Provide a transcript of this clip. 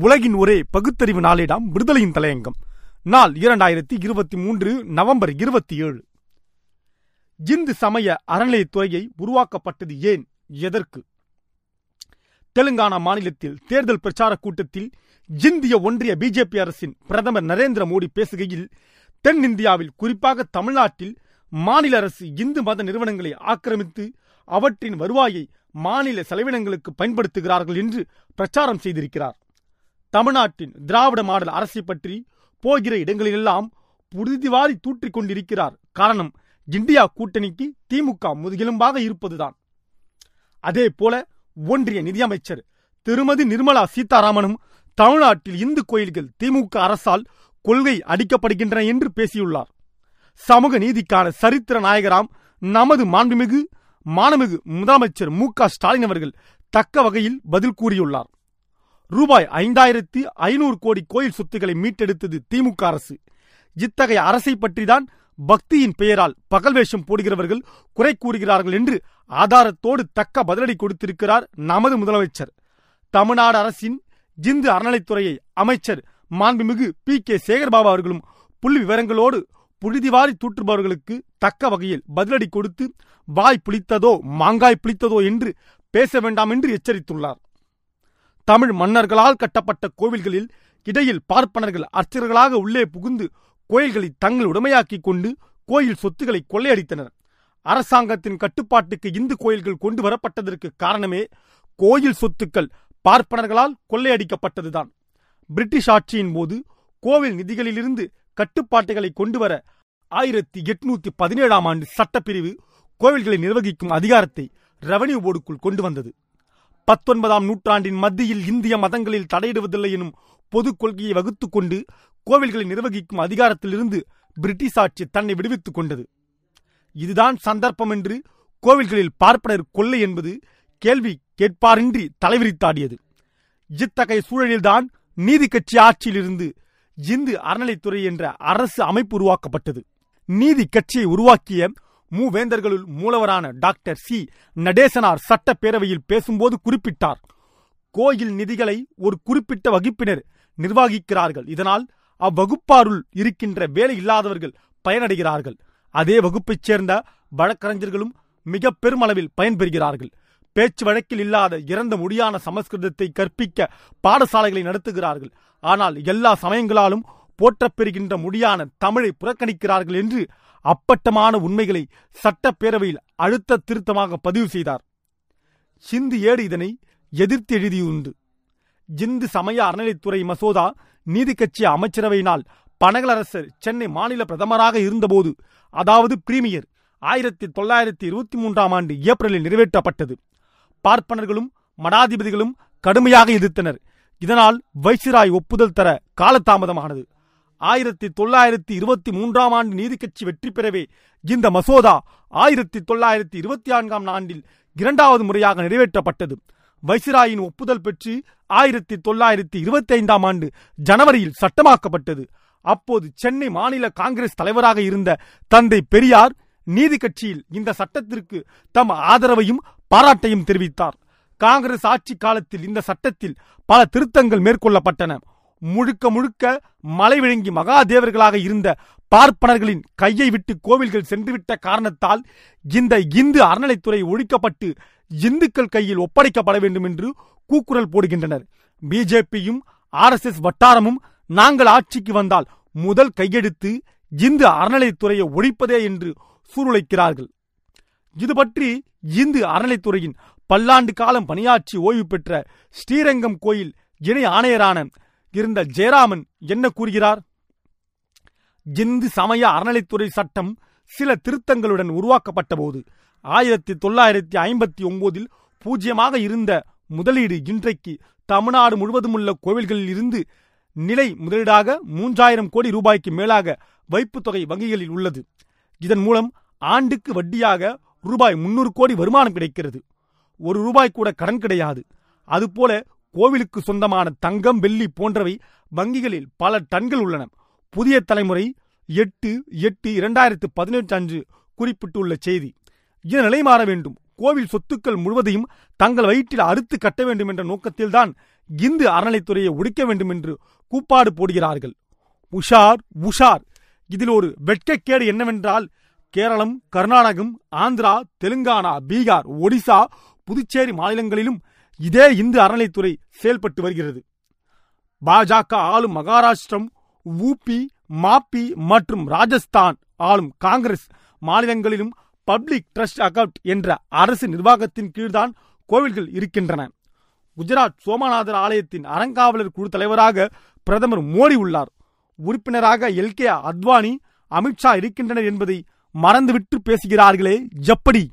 உலகின் ஒரே பகுத்தறிவு நாளிடம் விடுதலையின் தலையங்கம். நாள் இரண்டாயிரத்தி இருபத்தி மூன்று நவம்பர் இருபத்தி ஏழு. இந்து சமய அறநிலையத்துறையை உருவாக்கப்பட்டது ஏன்? எதற்கு? தெலுங்கானா மாநிலத்தில் தேர்தல் பிரச்சார கூட்டத்தில் இந்திய ஒன்றிய பிஜேபி அரசின் பிரதமர் நரேந்திர மோடி பேசுகையில் தென்னிந்தியாவில் குறிப்பாக தமிழ்நாட்டில் மாநில அரசு இந்து மத நிறுவனங்களை ஆக்கிரமித்து அவற்றின் வருவாயை மாநில செலவினங்களுக்கு பயன்படுத்துகிறார்கள் என்று பிரச்சாரம் செய்திருக்கிறார். தமிழ்நாட்டின் திராவிட மாடல் அரசை பற்றி போகிற இடங்களிலெல்லாம் புழுதிவாரி தூற்றிக் கொண்டிருக்கிறார். காரணம் இந்தியா கூட்டணிக்கு திமுக முதுகெலும்பாக இருப்பதுதான். அதே போல ஒன்றிய நிதியமைச்சர் திருமதி நிர்மலா சீதாராமனும் தமிழ்நாட்டில் இந்து கோயில்கள் திமுக அரசால் கொள்கை அடிக்கப்படுகின்றன என்று பேசியுள்ளார். சமூக நீதிக்கான சரித்திர நாயகராம் நமது மாண்புமிகு மானமிகு முதலமைச்சர் மு க ஸ்டாலின் அவர்கள் தக்க வகையில் பதில் கூறியுள்ளார். ரூபாய் ஐந்தாயிரத்தி ஐநூறு கோடி கோயில் சொத்துக்களை மீட்டெடுத்தது திமுக அரசு. இத்தகைய அரசை பற்றிதான் பக்தியின் பெயரால் பகல் வேஷம் போடுகிறவர்கள் குறை கூறுகிறார்கள் என்று ஆதாரத்தோடு தக்க பதிலடி கொடுத்திருக்கிறார் நமது முதலமைச்சர். தமிழ்நாடு அரசின் இந்து அறநிலைத்துறையை அமைச்சர் மாண்புமிகு பி கே சேகர்பாபு அவர்களும் புள்ளி விவரங்களோடு புழுதிவாரி தூற்றுபவர்களுக்கு தக்க வகையில் பதிலடி கொடுத்து வாய் புளித்ததோ மாங்காய் புளித்ததோ என்று பேச வேண்டாம் என்று எச்சரித்துள்ளார். தமிழ் மன்னர்களால் கட்டப்பட்ட கோவில்களில் இடையில் பார்ப்பனர்கள் அர்ச்சகர்களாக உள்ளே புகுந்து கோயில்களை தங்கள் உடமையாக்கிக் கொண்டு கோயில் சொத்துக்களை கொள்ளையடித்தனர். அரசாங்கத்தின் கட்டுப்பாட்டுக்கு இந்து கோயில்கள் கொண்டு வரப்பட்டதற்கு காரணமே கோயில் சொத்துக்கள் பார்ப்பனர்களால் கொள்ளையடிக்கப்பட்டதுதான். பிரிட்டிஷ் ஆட்சியின் போது கோவில் நிதிகளிலிருந்து கட்டுப்பாட்டுகளை கொண்டு வர ஆயிரத்தி எட்நூத்தி பதினேழாம் ஆண்டு சட்டப்பிரிவு கோவில்களை நிர்வகிக்கும் அதிகாரத்தை ரெவன்யூ போர்டுக்குள் கொண்டு வந்தது. பத்தொன்பதாம் நூற்றாண்டின் மத்தியில் இந்திய மதங்களில் தடையிடுவதில்லை எனும் பொது கொள்கையை வகுத்துக் கொண்டு கோவில்களை நிர்வகிக்கும் அதிகாரத்திலிருந்து பிரிட்டிஷ் ஆட்சி தன்னை விடுவித்துக் கொண்டது. இதுதான் சந்தர்ப்பம் என்று கோவில்களில் பார்ப்பனர் கொள்ளை என்பது கேள்வி கேட்பாரின்றி தலைவிரித்தாடியது. இத்தகைய சூழலில்தான் நீதி கட்சி ஆட்சியிலிருந்து இந்து அறநிலைத்துறை என்ற அரசு அமைப்பு உருவாக்கப்பட்டது. நீதி கட்சியை உருவாக்கிய மூவேந்தர்களுள் மூலவரான டாக்டர் சி. நடேசனார் சட்டப்பேரவையில் பேசும்போது குறிப்பிட்டார். கோயில் நிதிகளை ஒரு குறிப்பிட்ட வகுப்பினர் நிர்வகிக்கிறார்கள். இதனால் அவ்வகுப்பாருள் இருக்கின்ற வேலை இல்லாதவர்கள் பயனடைகிறார்கள். அதே வகுப்பைச் சேர்ந்த வழக்கறிஞர்களும் மிக பெருமளவில் பயன்பெறுகிறார்கள். பேச்சு வழக்கில் இல்லாத இறந்த முடியான சமஸ்கிருதத்தை கற்பிக்க பாடசாலைகளை நடத்துகிறார்கள். ஆனால் எல்லா சமயங்களாலும் போற்றப் பெறுகின்ற முடியான தமிழை புறக்கணிக்கிறார்கள் என்று அப்பட்டமான உண்மைகளை சட்டப்பேரவையில் அழுத்த திருத்தமாக பதிவு செய்தார். சிந்து ஏடு இதனை எதிர்த்து எழுதியுண்டு. இந்து சமய அறநிலைத்துறை மசோதா நீதி கட்சி அமைச்சரவையினால் பனகலரசர் சென்னை மாநில பிரதமராக இருந்தபோது அதாவது பிரீமியர் ஆயிரத்தி தொள்ளாயிரத்தி இருபத்தி மூன்றாம் ஆண்டு ஏப்ரலில் நிறைவேற்றப்பட்டது. பார்ப்பனர்களும் மடாதிபதிகளும் கடுமையாக எதிர்த்தனர். இதனால் வைசிராய் ஒப்புதல் தர காலதாமதமானது. ஆயிரத்தி தொள்ளாயிரத்தி இருபத்தி மூன்றாம் ஆண்டு நீதி கட்சி வெற்றி பெறவே இந்த மசோதா ஆயிரத்தி தொள்ளாயிரத்தி இருபத்தி நான்காம் ஆண்டில் இரண்டாவது முறையாக நிறைவேற்றப்பட்டது. வைசிராயின் ஒப்புதல் பெற்று ஆயிரத்தி தொள்ளாயிரத்தி இருபத்தி ஐந்தாம் ஆண்டு ஜனவரியில் சட்டமாக்கப்பட்டது. அப்போது சென்னை மாநில காங்கிரஸ் தலைவராக இருந்த தந்தை பெரியார் நீதி கட்சியில் இந்த சட்டத்திற்கு தம் ஆதரவையும் பாராட்டையும் தெரிவித்தார். காங்கிரஸ் ஆட்சி காலத்தில் இந்த சட்டத்தில் பல திருத்தங்கள் மேற்கொள்ளப்பட்டன. முழுக்க முழுக்க மலை விழுங்கி மகாதேவர்களாக இருந்த பார்ப்பனர்களின் கையை விட்டு கோவில்கள் சென்றுவிட்ட காரணத்தால் இந்த இந்து அறநிலைத்துறை ஒழிக்கப்பட்டு இந்துக்கள் கையில் ஒப்படைக்கப்பட வேண்டும் என்று கூக்குரல் போடுகின்றனர். பிஜேபியும் ஆர் எஸ் எஸ் வட்டாரமும் நாங்கள் ஆட்சிக்கு வந்தால் முதல் கையெடுத்து இந்து அறநிலைத்துறையை ஒழிப்பதே என்று சூருழைக்கிறார்கள் இது பற்றி இந்து அறநிலைத்துறையின் பல்லாண்டு காலம் பணியாற்றி ஓய்வு பெற்ற ஸ்ரீரங்கம் கோயில் இணை ஆணையரான இருந்த ஜெயராமன் என்ன கூறுகிறார்? இந்து சமய அறநிலைத்துறை சட்டம் சில திருத்தங்களுடன் உருவாக்கப்பட்ட போது ஆயிரத்தி தொள்ளாயிரத்தி ஐம்பத்தி ஒன்பதில் பூஜ்யமாக இருந்த முதலீடு இன்றைக்கு தமிழ்நாடு முழுவதும் உள்ள கோவில்களில் இருந்து நிலை முதலீடாக மூன்றாயிரம் கோடி ரூபாய்க்கு மேலாக வைப்பு தொகை வங்கிகளில் உள்ளது. இதன் மூலம் ஆண்டுக்கு வட்டியாக ரூபாய் முன்னூறு கோடி வருமானம் கிடைக்கிறது. ஒரு ரூபாய் கூட கடன் கிடையாது. அதுபோல கோவிலுக்கு சொந்தமான தங்கம் வெள்ளி போன்றவை வங்கிகளில் பல டன்கள் உள்ளன. புதிய தலைமுறை எட்டு எட்டு இரண்டாயிரத்து பதினெட்டு அன்று குறிப்பிட்டுள்ள செய்தி. இது நிலை மாற வேண்டும். கோவில் சொத்துக்கள் முழுவதையும் தங்கள் வயிற்றில் அறுத்து கட்ட வேண்டும் என்ற நோக்கத்தில்தான் இந்து அறநிலைத்துறையை ஒடுக்க வேண்டும் என்று கூப்பாடு போடுகிறார்கள். உஷார் உஷார். இதில் ஒரு வெட்கக்கேடு என்னவென்றால் கேரளம் கர்நாடகம் ஆந்திரா தெலுங்கானா பீகார் ஒடிசா புதுச்சேரி மாநிலங்களிலும் இதே இந்து அறநிலைத்துறை செயல்பட்டு வருகிறது. பாஜக ஆளும் மகாராஷ்டிரம் ஊபி மாப்பி மற்றும் ராஜஸ்தான் ஆளும் காங்கிரஸ் மாநிலங்களிலும் பப்ளிக் ட்ரஸ்ட் அக்கவுண்ட் என்ற அரசு நிர்வாகத்தின் கீழ்தான் கோவில்கள் இருக்கின்றன. குஜராத் சோமநாதர் ஆலயத்தின் அறங்காவலர் குழு தலைவராக பிரதமர் மோடி உள்ளார். உறுப்பினராக எல் கே அத்வானி அமித்ஷா இருக்கின்றனர் என்பதை மறந்துவிட்டு பேசுகிறார்களே எப்படி?